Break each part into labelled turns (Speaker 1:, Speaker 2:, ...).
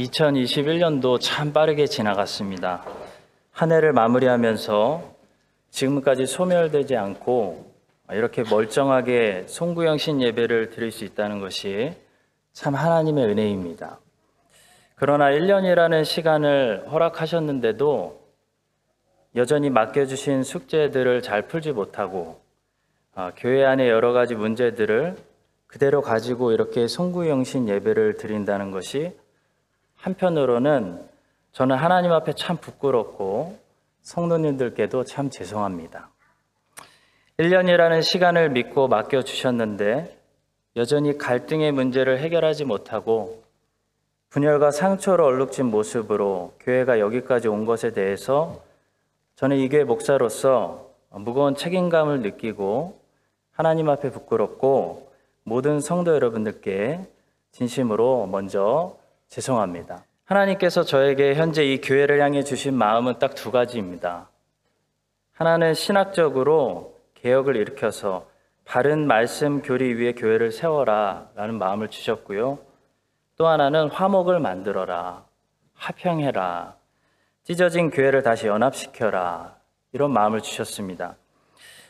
Speaker 1: 2021년도 참 빠르게 지나갔습니다. 한 해를 마무리하면서 지금까지 소멸되지 않고 이렇게 멀쩡하게 송구영신 예배를 드릴 수 있다는 것이 참 하나님의 은혜입니다. 그러나 1년이라는 시간을 허락하셨는데도 여전히 맡겨주신 숙제들을 잘 풀지 못하고 아, 교회 안에 여러 가지 문제들을 그대로 가지고 이렇게 송구영신 예배를 드린다는 것이 한편으로는 저는 하나님 앞에 참 부끄럽고 성도님들께도 참 죄송합니다. 1년이라는 시간을 믿고 맡겨주셨는데 여전히 갈등의 문제를 해결하지 못하고 분열과 상처로 얼룩진 모습으로 교회가 여기까지 온 것에 대해서 저는 이 교회 목사로서 무거운 책임감을 느끼고 하나님 앞에 부끄럽고 모든 성도 여러분들께 진심으로 먼저 죄송합니다. 하나님께서 저에게 현재 이 교회를 향해 주신 마음은 딱 두 가지입니다. 하나는 신학적으로 개혁을 일으켜서 바른 말씀 교리 위에 교회를 세워라 라는 마음을 주셨고요. 또 하나는 화목을 만들어라. 화평해라. 찢어진 교회를 다시 연합시켜라. 이런 마음을 주셨습니다.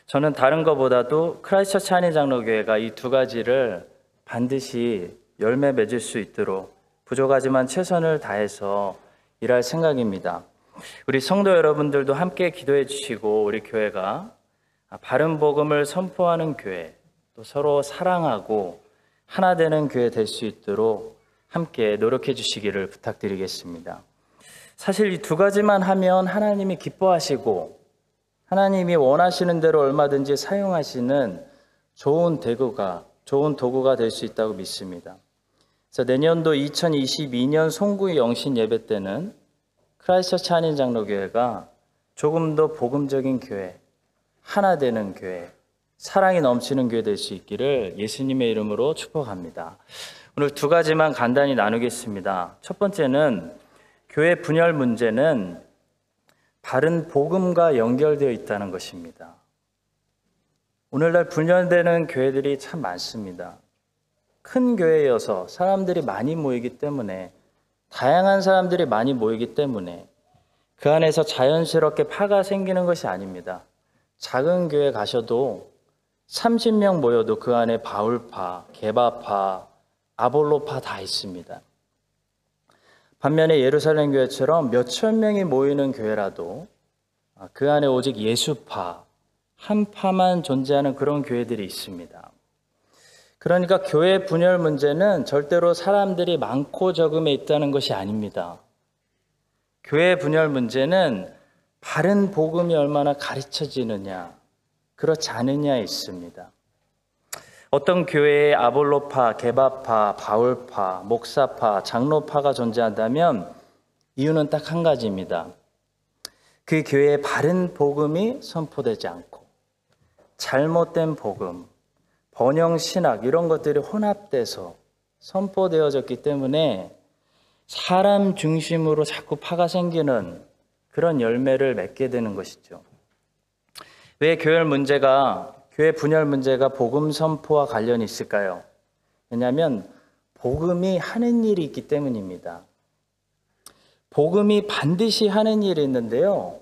Speaker 1: 저는 다른 것보다도 크라이스처치 한인장로교회가 이 두 가지를 반드시 열매 맺을 수 있도록 부족하지만 최선을 다해서 일할 생각입니다. 우리 성도 여러분들도 함께 기도해 주시고 우리 교회가 바른 복음을 선포하는 교회, 또 서로 사랑하고 하나 되는 교회 될 수 있도록 함께 노력해 주시기를 부탁드리겠습니다. 사실 이 두 가지만 하면 하나님이 기뻐하시고 하나님이 원하시는 대로 얼마든지 사용하시는 좋은 대구가 좋은 도구가 될 수 있다고 믿습니다. 그래서 내년도 2022년 송구 영신 예배 때는 크라이스처치 한인 장로교회가 조금 더 복음적인 교회, 하나 되는 교회, 사랑이 넘치는 교회 될 수 있기를 예수님의 이름으로 축복합니다. 오늘 두 가지만 간단히 나누겠습니다. 첫 번째는 교회 분열 문제는 바른 복음과 연결되어 있다는 것입니다. 오늘날 분열되는 교회들이 참 많습니다. 큰 교회여서 사람들이 많이 모이기 때문에 다양한 사람들이 많이 모이기 때문에 그 안에서 자연스럽게 파가 생기는 것이 아닙니다. 작은 교회 가셔도 30명 모여도 그 안에 바울파, 개바파, 아볼로파 다 있습니다. 반면에 예루살렘 교회처럼 몇천 명이 모이는 교회라도 그 안에 오직 예수파, 한 파만 존재하는 그런 교회들이 있습니다. 그러니까 교회 분열 문제는 절대로 사람들이 많고 적음에 있다는 것이 아닙니다. 교회 분열 문제는 바른 복음이 얼마나 가르쳐지느냐, 그렇지 않느냐에 있습니다. 어떤 교회에 아볼로파, 개바파, 바울파, 목사파, 장로파가 존재한다면 이유는 딱 한 가지입니다. 그 교회에 바른 복음이 선포되지 않고 잘못된 복음, 번영 신학 이런 것들이 혼합돼서 선포되어졌기 때문에 사람 중심으로 자꾸 파가 생기는 그런 열매를 맺게 되는 것이죠. 왜 교회 문제가 교회 분열 문제가 복음 선포와 관련이 있을까요? 왜냐하면 복음이 하는 일이 있기 때문입니다. 복음이 반드시 하는 일이 있는데요.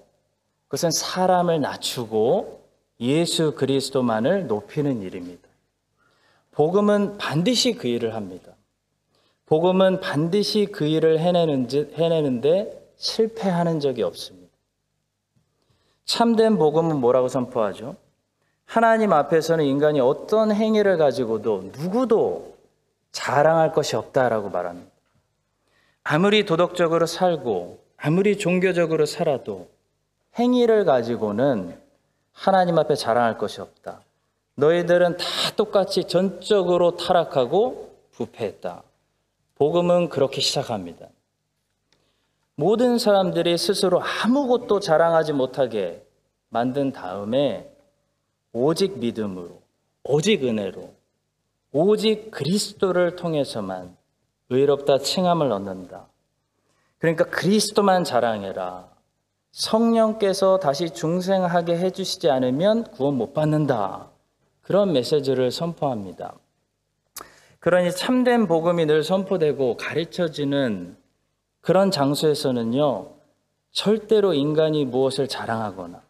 Speaker 1: 그것은 사람을 낮추고 예수 그리스도만을 높이는 일입니다. 복음은 반드시 그 일을 합니다. 복음은 반드시 그 일을 해내는데 실패하는 적이 없습니다. 참된 복음은 뭐라고 선포하죠? 하나님 앞에서는 인간이 어떤 행위를 가지고도 누구도 자랑할 것이 없다라고 말합니다. 아무리 도덕적으로 살고 아무리 종교적으로 살아도 행위를 가지고는 하나님 앞에 자랑할 것이 없다. 너희들은 다 똑같이 전적으로 타락하고 부패했다. 복음은 그렇게 시작합니다. 모든 사람들이 스스로 아무것도 자랑하지 못하게 만든 다음에 오직 믿음으로, 오직 은혜로, 오직 그리스도를 통해서만 의롭다 칭함을 얻는다. 그러니까 그리스도만 자랑해라. 성령께서 다시 중생하게 해주시지 않으면 구원 못 받는다. 그런 메시지를 선포합니다. 그러니 참된 복음이 늘 선포되고 가르쳐지는 그런 장소에서는요, 절대로 인간이 무엇을 자랑하거나,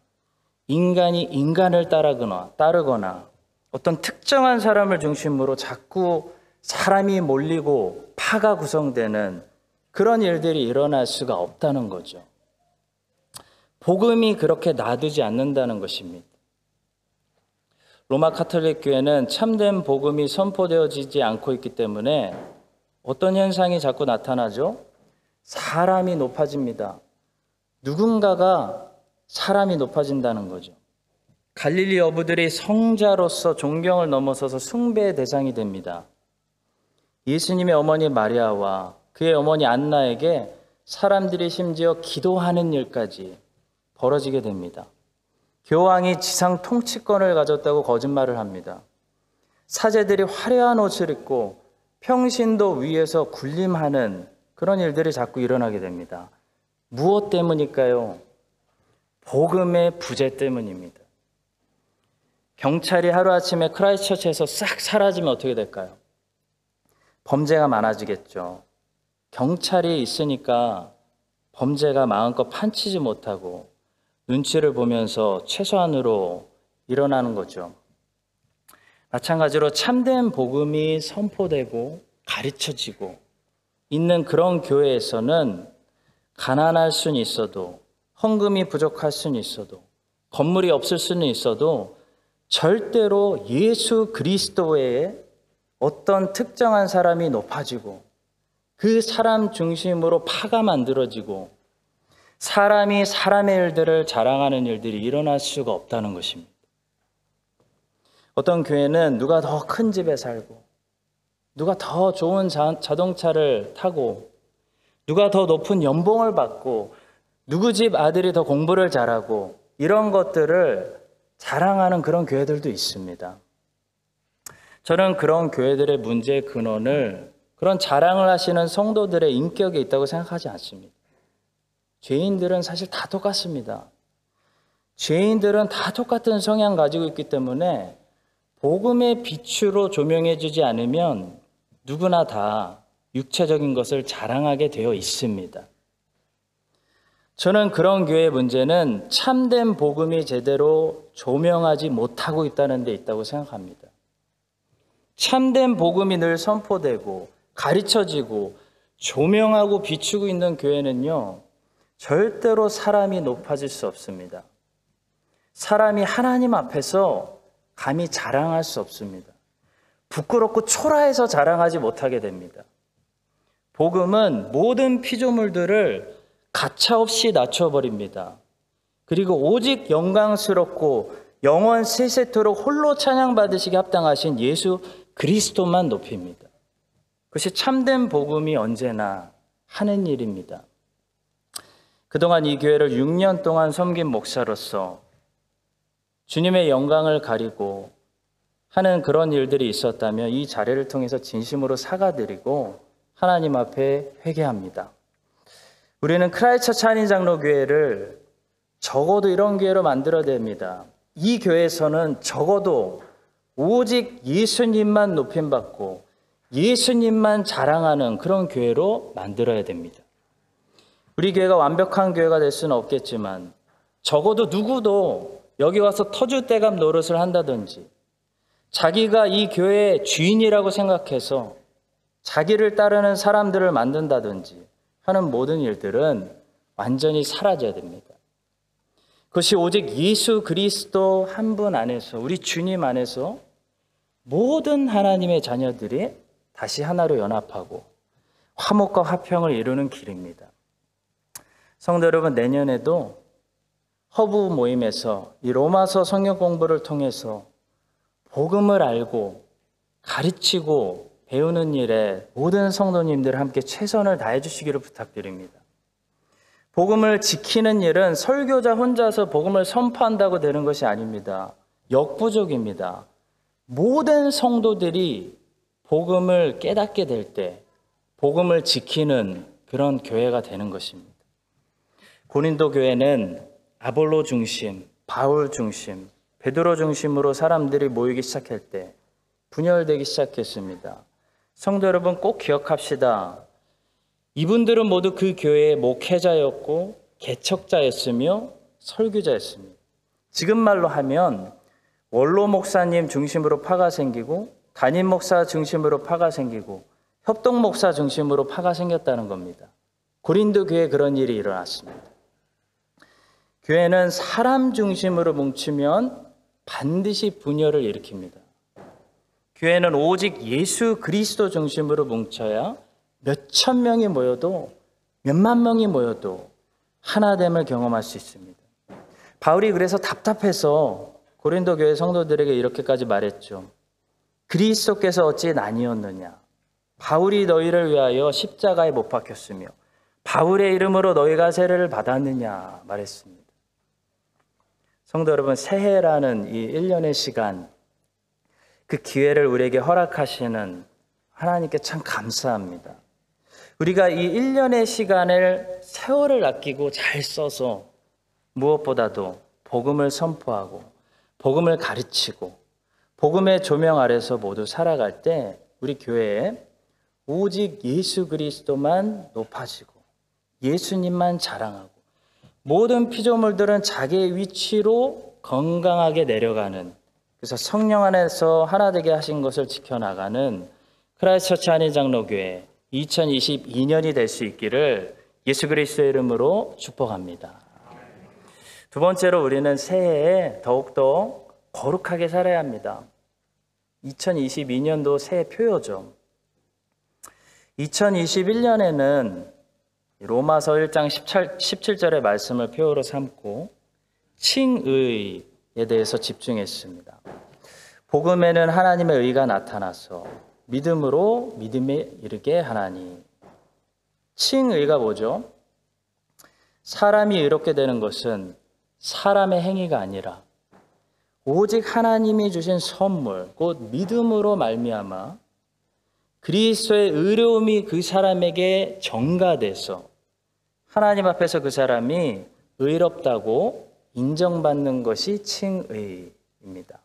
Speaker 1: 인간이 인간을 따르거나, 따르거나, 어떤 특정한 사람을 중심으로 자꾸 사람이 몰리고 파가 구성되는 그런 일들이 일어날 수가 없다는 거죠. 복음이 그렇게 놔두지 않는다는 것입니다. 로마 카톨릭 교회는 참된 복음이 선포되어지지 않고 있기 때문에 어떤 현상이 자꾸 나타나죠? 사람이 높아집니다. 누군가가 사람이 높아진다는 거죠. 갈릴리 어부들이 성자로서 존경을 넘어서서 숭배의 대상이 됩니다. 예수님의 어머니 마리아와 그의 어머니 안나에게 사람들이 심지어 기도하는 일까지 벌어지게 됩니다. 교황이 지상 통치권을 가졌다고 거짓말을 합니다. 사제들이 화려한 옷을 입고 평신도 위에서 군림하는 그런 일들이 자꾸 일어나게 됩니다. 무엇 때문일까요? 복음의 부재 때문입니다. 경찰이 하루아침에 크라이처치에서 싹 사라지면 어떻게 될까요? 범죄가 많아지겠죠. 경찰이 있으니까 범죄가 마음껏 판치지 못하고 눈치를 보면서 최소한으로 일어나는 거죠. 마찬가지로 참된 복음이 선포되고 가르쳐지고 있는 그런 교회에서는 가난할 수는 있어도 헌금이 부족할 수는 있어도 건물이 없을 수는 있어도 절대로 예수 그리스도의 어떤 특정한 사람이 높아지고 그 사람 중심으로 파가 만들어지고 사람이 사람의 일들을 자랑하는 일들이 일어날 수가 없다는 것입니다. 어떤 교회는 누가 더 큰 집에 살고, 누가 더 좋은 자, 자동차를 타고, 누가 더 높은 연봉을 받고, 누구 집 아들이 더 공부를 잘하고, 이런 것들을 자랑하는 그런 교회들도 있습니다. 저는 그런 교회들의 문제의 근원을 그런 자랑을 하시는 성도들의 인격에 있다고 생각하지 않습니다. 죄인들은 사실 다 똑같습니다. 죄인들은 다 똑같은 성향 가지고 있기 때문에 복음의 빛으로 조명해 주지 않으면 누구나 다 육체적인 것을 자랑하게 되어 있습니다. 저는 그런 교회의 문제는 참된 복음이 제대로 조명하지 못하고 있다는 데 있다고 생각합니다. 참된 복음이 늘 선포되고 가르쳐지고 조명하고 비추고 있는 교회는요, 절대로 사람이 높아질 수 없습니다. 사람이 하나님 앞에서 감히 자랑할 수 없습니다. 부끄럽고 초라해서 자랑하지 못하게 됩니다. 복음은 모든 피조물들을 가차없이 낮춰버립니다. 그리고 오직 영광스럽고 영원 세세토록 홀로 찬양받으시기 합당하신 예수 그리스도만 높입니다. 그것이 참된 복음이 언제나 하는 일입니다. 그동안 이 교회를 6년 동안 섬긴 목사로서 주님의 영광을 가리고 하는 그런 일들이 있었다면 이 자리를 통해서 진심으로 사과드리고 하나님 앞에 회개합니다. 우리는 크라이처 찬인 장로 교회를 적어도 이런 교회로 만들어야 됩니다. 이 교회에서는 적어도 오직 예수님만 높임받고 예수님만 자랑하는 그런 교회로 만들어야 됩니다. 우리 교회가 완벽한 교회가 될 수는 없겠지만 적어도 누구도 여기 와서 터줏대감 노릇을 한다든지 자기가 이 교회의 주인이라고 생각해서 자기를 따르는 사람들을 만든다든지 하는 모든 일들은 완전히 사라져야 됩니다. 그것이 오직 예수 그리스도 한 분 안에서 우리 주님 안에서 모든 하나님의 자녀들이 다시 하나로 연합하고 화목과 화평을 이루는 길입니다. 성도 여러분, 내년에도 허브 모임에서 이 로마서 성경 공부를 통해서 복음을 알고 가르치고 배우는 일에 모든 성도님들 함께 최선을 다해 주시기를 부탁드립니다. 복음을 지키는 일은 설교자 혼자서 복음을 선포한다고 되는 것이 아닙니다. 역부족입니다. 모든 성도들이 복음을 깨닫게 될 때 복음을 지키는 그런 교회가 되는 것입니다. 고린도 교회는 아볼로 중심, 바울 중심, 베드로 중심으로 사람들이 모이기 시작할 때 분열되기 시작했습니다. 성도 여러분 꼭 기억합시다. 이분들은 모두 그 교회의 목회자였고 개척자였으며 설교자였습니다. 지금 말로 하면 원로 목사님 중심으로 파가 생기고 담임 목사 중심으로 파가 생기고 협동 목사 중심으로 파가 생겼다는 겁니다. 고린도 교회 그런 일이 일어났습니다. 교회는 사람 중심으로 뭉치면 반드시 분열을 일으킵니다. 교회는 오직 예수 그리스도 중심으로 뭉쳐야 몇 천 명이 모여도 몇만 명이 모여도 하나됨을 경험할 수 있습니다. 바울이 그래서 답답해서 고린도 교회 성도들에게 이렇게까지 말했죠. 그리스도께서 어찌 나뉘었느냐? 바울이 너희를 위하여 십자가에 못 박혔으며 바울의 이름으로 너희가 세례를 받았느냐 말했습니다. 성도 여러분, 새해라는 이 1년의 시간 그 기회를 우리에게 허락하시는 하나님께 참 감사합니다. 우리가 이 1년의 시간을 세월을 아끼고 잘 써서 무엇보다도 복음을 선포하고 복음을 가르치고 복음의 조명 아래서 모두 살아갈 때 우리 교회에 오직 예수 그리스도만 높아지고 예수님만 자랑하고 모든 피조물들은 자기의 위치로 건강하게 내려가는 그래서 성령 안에서 하나 되게 하신 것을 지켜나가는 크라이스처치 한인장로교회 2022년이 될 수 있기를 예수 그리스도의 이름으로 축복합니다. 두 번째로 우리는 새해에 더욱더 거룩하게 살아야 합니다. 2022년도 새해 표요죠. 2021년에는 로마서 1장 17, 절의 말씀을 표어로 삼고 칭의에 대해서 집중했습니다. 복음에는 하나님의 의가 나타나서 믿음으로 믿음에 이르게 하나니. 칭의가 뭐죠? 사람이 의롭게 되는 것은 사람의 행위가 아니라 오직 하나님이 주신 선물, 곧 믿음으로 말미암아 그리스도의 의로움이 그 사람에게 전가돼서 하나님 앞에서 그 사람이 의롭다고 인정받는 것이 칭의입니다.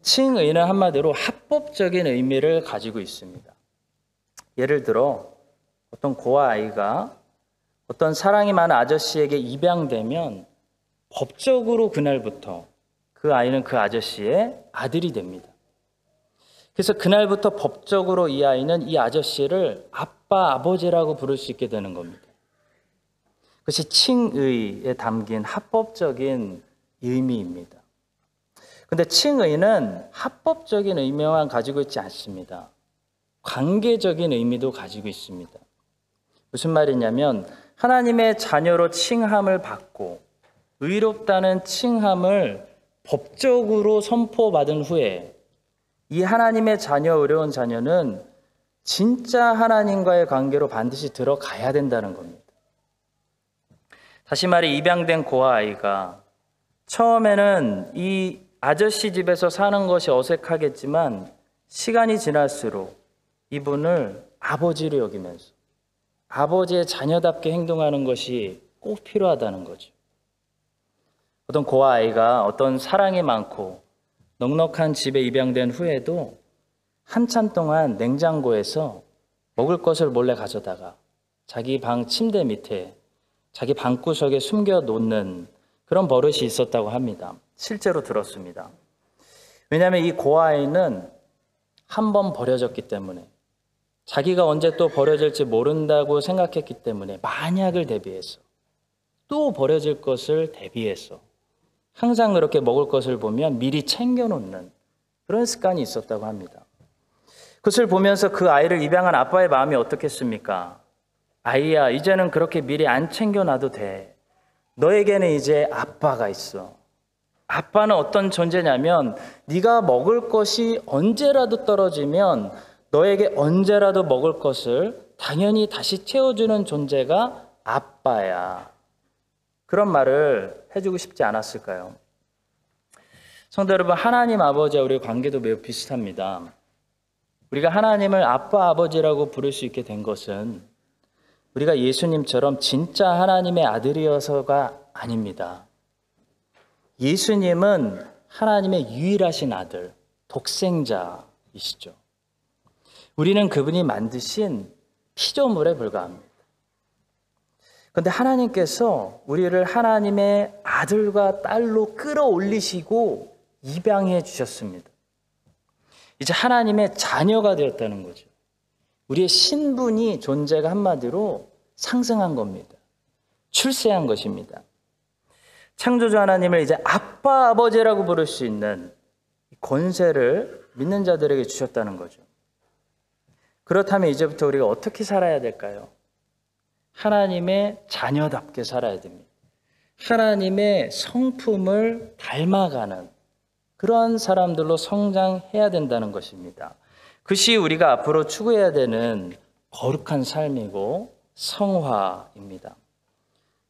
Speaker 1: 칭의는 한마디로 합법적인 의미를 가지고 있습니다. 예를 들어 어떤 고아 아이가 어떤 사랑이 많은 아저씨에게 입양되면 법적으로 그날부터 그 아이는 그 아저씨의 아들이 됩니다. 그래서 그날부터 법적으로 이 아이는 이 아저씨를 아빠, 아버지라고 부를 수 있게 되는 겁니다. 그것이 칭의에 담긴 합법적인 의미입니다. 근데 칭의는 합법적인 의미만 가지고 있지 않습니다. 관계적인 의미도 가지고 있습니다. 무슨 말이냐면 하나님의 자녀로 칭함을 받고 의롭다는 칭함을 법적으로 선포받은 후에 이 하나님의 자녀, 어려운 자녀는 진짜 하나님과의 관계로 반드시 들어가야 된다는 겁니다. 다시 말해 입양된 고아 아이가 처음에는 이 아저씨 집에서 사는 것이 어색하겠지만 시간이 지날수록 이분을 아버지로 여기면서 아버지의 자녀답게 행동하는 것이 꼭 필요하다는 거죠. 어떤 고아 아이가 어떤 사랑이 많고 넉넉한 집에 입양된 후에도 한참 동안 냉장고에서 먹을 것을 몰래 가져다가 자기 방 침대 밑에 자기 방구석에 숨겨 놓는 그런 버릇이 있었다고 합니다. 실제로 들었습니다. 왜냐하면 이 고아이는 한 번 버려졌기 때문에 자기가 언제 또 버려질지 모른다고 생각했기 때문에 만약을 대비해서 또 버려질 것을 대비해서 항상 그렇게 먹을 것을 보면 미리 챙겨놓는 그런 습관이 있었다고 합니다. 그것을 보면서 그 아이를 입양한 아빠의 마음이 어떻겠습니까? 아이야, 이제는 그렇게 미리 안 챙겨놔도 돼. 너에게는 이제 아빠가 있어. 아빠는 어떤 존재냐면 네가 먹을 것이 언제라도 떨어지면 너에게 언제라도 먹을 것을 당연히 다시 채워주는 존재가 아빠야. 그런 말을 해주고 싶지 않았을까요? 성도 여러분, 하나님 아버지와 우리의 관계도 매우 비슷합니다. 우리가 하나님을 아빠 아버지라고 부를 수 있게 된 것은 우리가 예수님처럼 진짜 하나님의 아들이어서가 아닙니다. 예수님은 하나님의 유일하신 아들, 독생자이시죠. 우리는 그분이 만드신 피조물에 불과합니다. 그런데 하나님께서 우리를 하나님의 아들과 딸로 끌어올리시고 입양해 주셨습니다. 이제 하나님의 자녀가 되었다는 거죠. 우리의 신분이 존재가 한마디로 상승한 겁니다. 출세한 것입니다. 창조주 하나님을 이제 아빠 아버지라고 부를 수 있는 권세를 믿는 자들에게 주셨다는 거죠. 그렇다면 이제부터 우리가 어떻게 살아야 될까요? 하나님의 자녀답게 살아야 됩니다. 하나님의 성품을 닮아가는 그런 사람들로 성장해야 된다는 것입니다. 그것이 우리가 앞으로 추구해야 되는 거룩한 삶이고 성화입니다.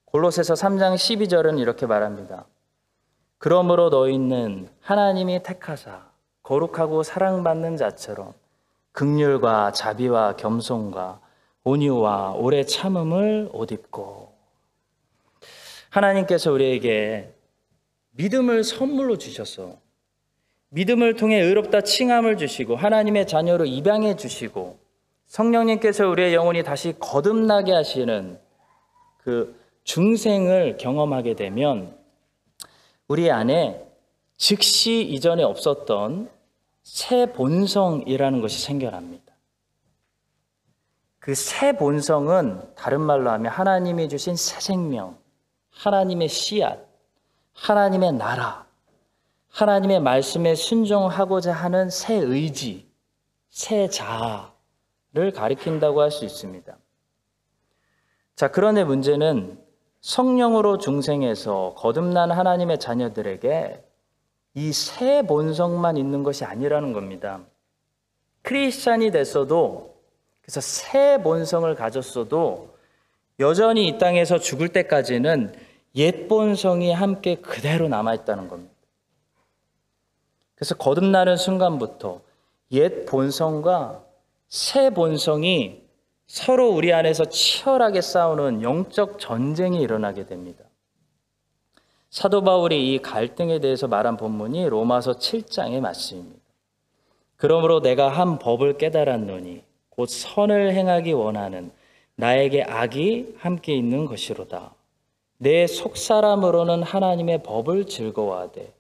Speaker 1: 골로새서 3장 12절은 이렇게 말합니다. 그러므로 너희는 하나님이 택하사 거룩하고 사랑받는 자처럼 극률과 자비와 겸손과 온유와 오래 참음을 옷 입고 하나님께서 우리에게 믿음을 선물로 주셔서 믿음을 통해 의롭다 칭함을 주시고 하나님의 자녀로 입양해 주시고 성령님께서 우리의 영혼이 다시 거듭나게 하시는 그 중생을 경험하게 되면 우리 안에 즉시 이전에 없었던 새 본성이라는 것이 생겨납니다. 그 새 본성은 다른 말로 하면 하나님이 주신 새 생명, 하나님의 씨앗, 하나님의 나라, 하나님의 말씀에 순종하고자 하는 새 의지, 새 자아를 가리킨다고 할 수 있습니다. 자, 그런데 문제는 성령으로 중생해서 거듭난 하나님의 자녀들에게 이 새 본성만 있는 것이 아니라는 겁니다. 크리스찬이 됐어도 그래서 새 본성을 가졌어도 여전히 이 땅에서 죽을 때까지는 옛 본성이 함께 그대로 남아 있다는 겁니다. 그래서 거듭나는 순간부터 옛 본성과 새 본성이 서로 우리 안에서 치열하게 싸우는 영적 전쟁이 일어나게 됩니다. 사도 바울이 이 갈등에 대해서 말한 본문이 로마서 7장의 말씀입니다. 그러므로 내가 한 법을 깨달았노니 곧 선을 행하기 원하는 나에게 악이 함께 있는 것이로다. 내 속사람으로는 하나님의 법을 즐거워하되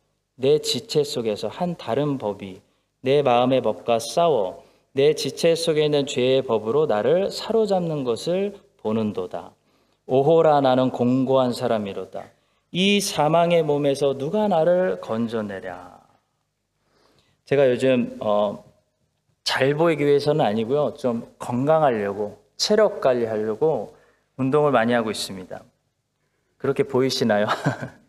Speaker 1: 내 지체 속에서 한 다른 법이 내 마음의 법과 싸워 내 지체 속에 있는 죄의 법으로 나를 사로잡는 것을 보는도다. 오호라 나는 공고한 사람이로다. 이 사망의 몸에서 누가 나를 건져내랴. 제가 요즘 어, 잘 보이기 위해서는 아니고요. 좀 건강하려고 체력 관리하려고 운동을 많이 하고 있습니다. 그렇게 보이시나요?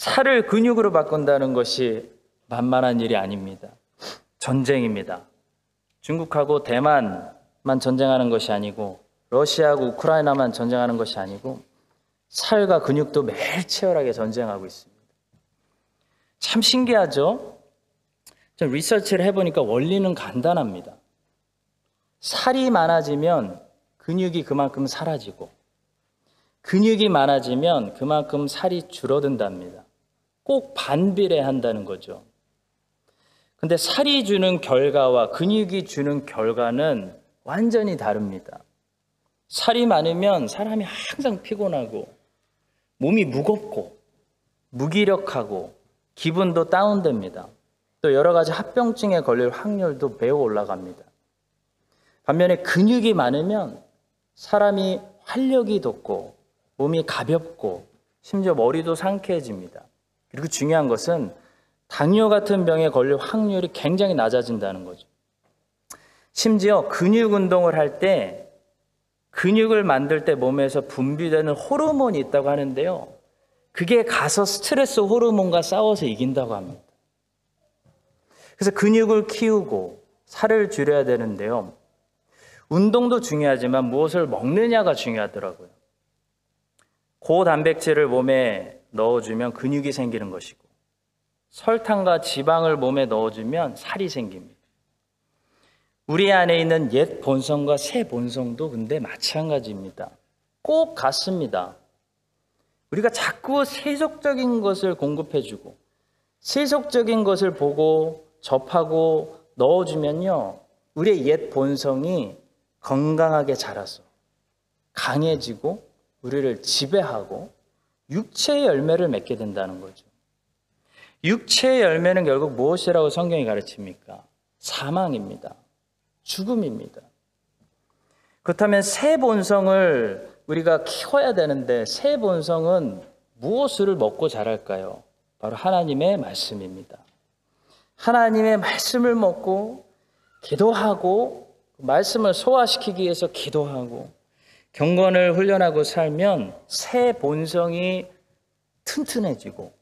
Speaker 1: 살을 근육으로 바꾼다는 것이 만만한 일이 아닙니다. 전쟁입니다. 중국하고 대만만 전쟁하는 것이 아니고 러시아하고 우크라이나만 전쟁하는 것이 아니고 살과 근육도 매일 치열하게 전쟁하고 있습니다. 참 신기하죠? 좀 리서치를 해보니까 원리는 간단합니다. 살이 많아지면 근육이 그만큼 사라지고 근육이 많아지면 그만큼 살이 줄어든답니다. 꼭 반비례 한다는 거죠. 근데 살이 주는 결과와 근육이 주는 결과는 완전히 다릅니다. 살이 많으면 사람이 항상 피곤하고 몸이 무겁고 무기력하고 기분도 다운됩니다. 또 여러 가지 합병증에 걸릴 확률도 매우 올라갑니다. 반면에 근육이 많으면 사람이 활력이 돋고 몸이 가볍고 심지어 머리도 상쾌해집니다. 그리고 중요한 것은 당뇨 같은 병에 걸릴 확률이 굉장히 낮아진다는 거죠. 심지어 근육 운동을 할 때 근육을 만들 때 몸에서 분비되는 호르몬이 있다고 하는데요. 그게 가서 스트레스 호르몬과 싸워서 이긴다고 합니다. 그래서 근육을 키우고 살을 줄여야 되는데요. 운동도 중요하지만 무엇을 먹느냐가 중요하더라고요. 고단백질을 몸에 넣어주면 근육이 생기는 것이고 설탕과 지방을 몸에 넣어주면 살이 생깁니다. 우리 안에 있는 옛 본성과 새 본성도 근데 마찬가지입니다. 꼭 같습니다. 우리가 자꾸 세속적인 것을 공급해주고 세속적인 것을 보고 접하고 넣어주면요. 우리의 옛 본성이 건강하게 자라서 강해지고 우리를 지배하고 육체의 열매를 맺게 된다는 거죠. 육체의 열매는 결국 무엇이라고 성경이 가르칩니까? 사망입니다. 죽음입니다. 그렇다면 새 본성을 우리가 키워야 되는데 새 본성은 무엇을 먹고 자랄까요? 바로 하나님의 말씀입니다. 하나님의 말씀을 먹고 기도하고 말씀을 소화시키기 위해서 기도하고 경건을 훈련하고 살면 새 본성이 튼튼해지고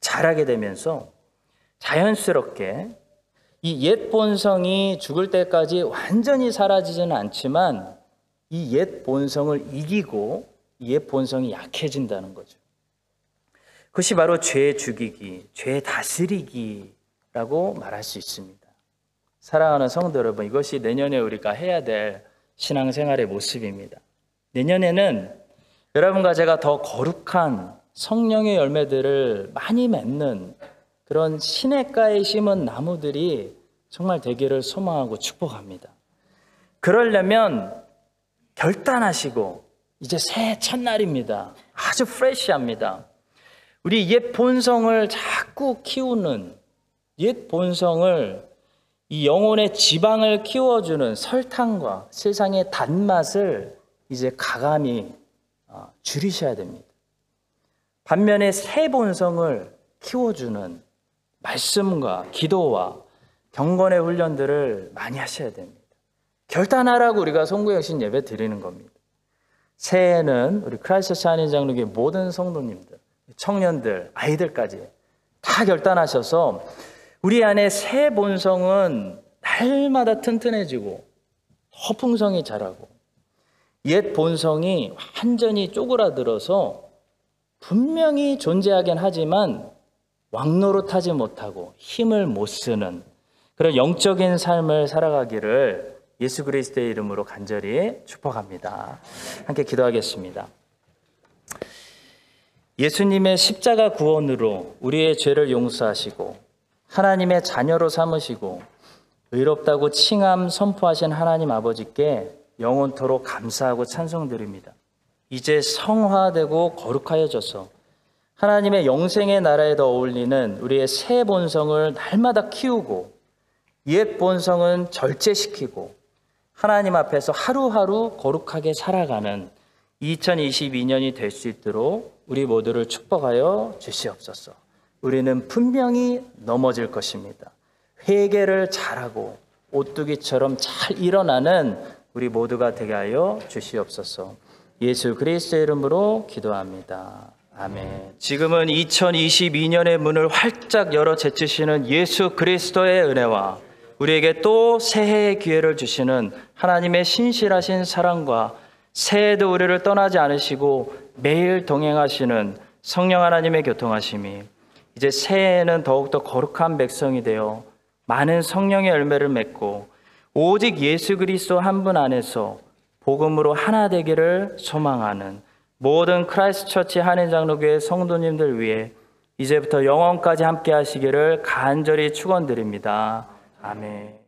Speaker 1: 자라게 되면서 자연스럽게 이 옛 본성이 죽을 때까지 완전히 사라지지는 않지만 이 옛 본성을 이기고 이옛 본성이 약해진다는 거죠. 그것이 바로 죄 죽이기, 죄 다스리기라고 말할 수 있습니다. 사랑하는 성도 여러분, 이것이 내년에 우리가 해야 될 신앙생활의 모습입니다. 내년에는 여러분과 제가 더 거룩한 성령의 열매들을 많이 맺는 그런 시냇가에 심은 나무들이 정말 되기를 소망하고 축복합니다. 그러려면 결단하시고 이제 새해 첫날입니다. 아주 프레시합니다. 우리 옛 본성을 자꾸 키우는 옛 본성을 이 영혼의 지방을 키워주는 설탕과 세상의 단맛을 이제 과감히 어, 줄이셔야 됩니다. 반면에 새 본성을 키워주는 말씀과 기도와 경건의 훈련들을 많이 하셔야 됩니다. 결단하라고 우리가 송구영신 예배 드리는 겁니다. 새해에는 우리 크라이스트처치 한인 장로교회의 모든 성도님들, 청년들, 아이들까지 다 결단하셔서 우리 안에 새 본성은 날마다 튼튼해지고 허풍성이 자라고 옛 본성이 완전히 쪼그라들어서 분명히 존재하긴 하지만 왕노릇하지 못하고 힘을 못 쓰는 그런 영적인 삶을 살아가기를 예수 그리스도의 이름으로 간절히 축복합니다. 함께 기도하겠습니다. 예수님의 십자가 구원으로 우리의 죄를 용서하시고 하나님의 자녀로 삼으시고 의롭다고 칭함 선포하신 하나님 아버지께 영원토록 감사하고 찬송드립니다. 이제 성화되고 거룩하여져서 하나님의 영생의 나라에 더 어울리는 우리의 새 본성을 날마다 키우고 옛 본성은 절제시키고 하나님 앞에서 하루하루 거룩하게 살아가는 2022년이 될 수 있도록 우리 모두를 축복하여 주시옵소서. 우리는 분명히 넘어질 것입니다. 회개를 잘하고 오뚜기처럼 잘 일어나는 우리 모두가 되게 하여 주시옵소서. 예수 그리스도의 이름으로 기도합니다. 아멘. 지금은 2022년의 문을 활짝 열어 제치시는 예수 그리스도의 은혜와 우리에게 또 새해의 기회를 주시는 하나님의 신실하신 사랑과 새해도 우리를 떠나지 않으시고 매일 동행하시는 성령 하나님의 교통하심이 이제 새해에는 더욱더 거룩한 백성이 되어 많은 성령의 열매를 맺고 오직 예수 그리스도 한 분 안에서 복음으로 하나 되기를 소망하는 모든 크라이스트처치 한인장로교회 성도님들 위해 이제부터 영원까지 함께 하시기를 간절히 축원드립니다. 아멘.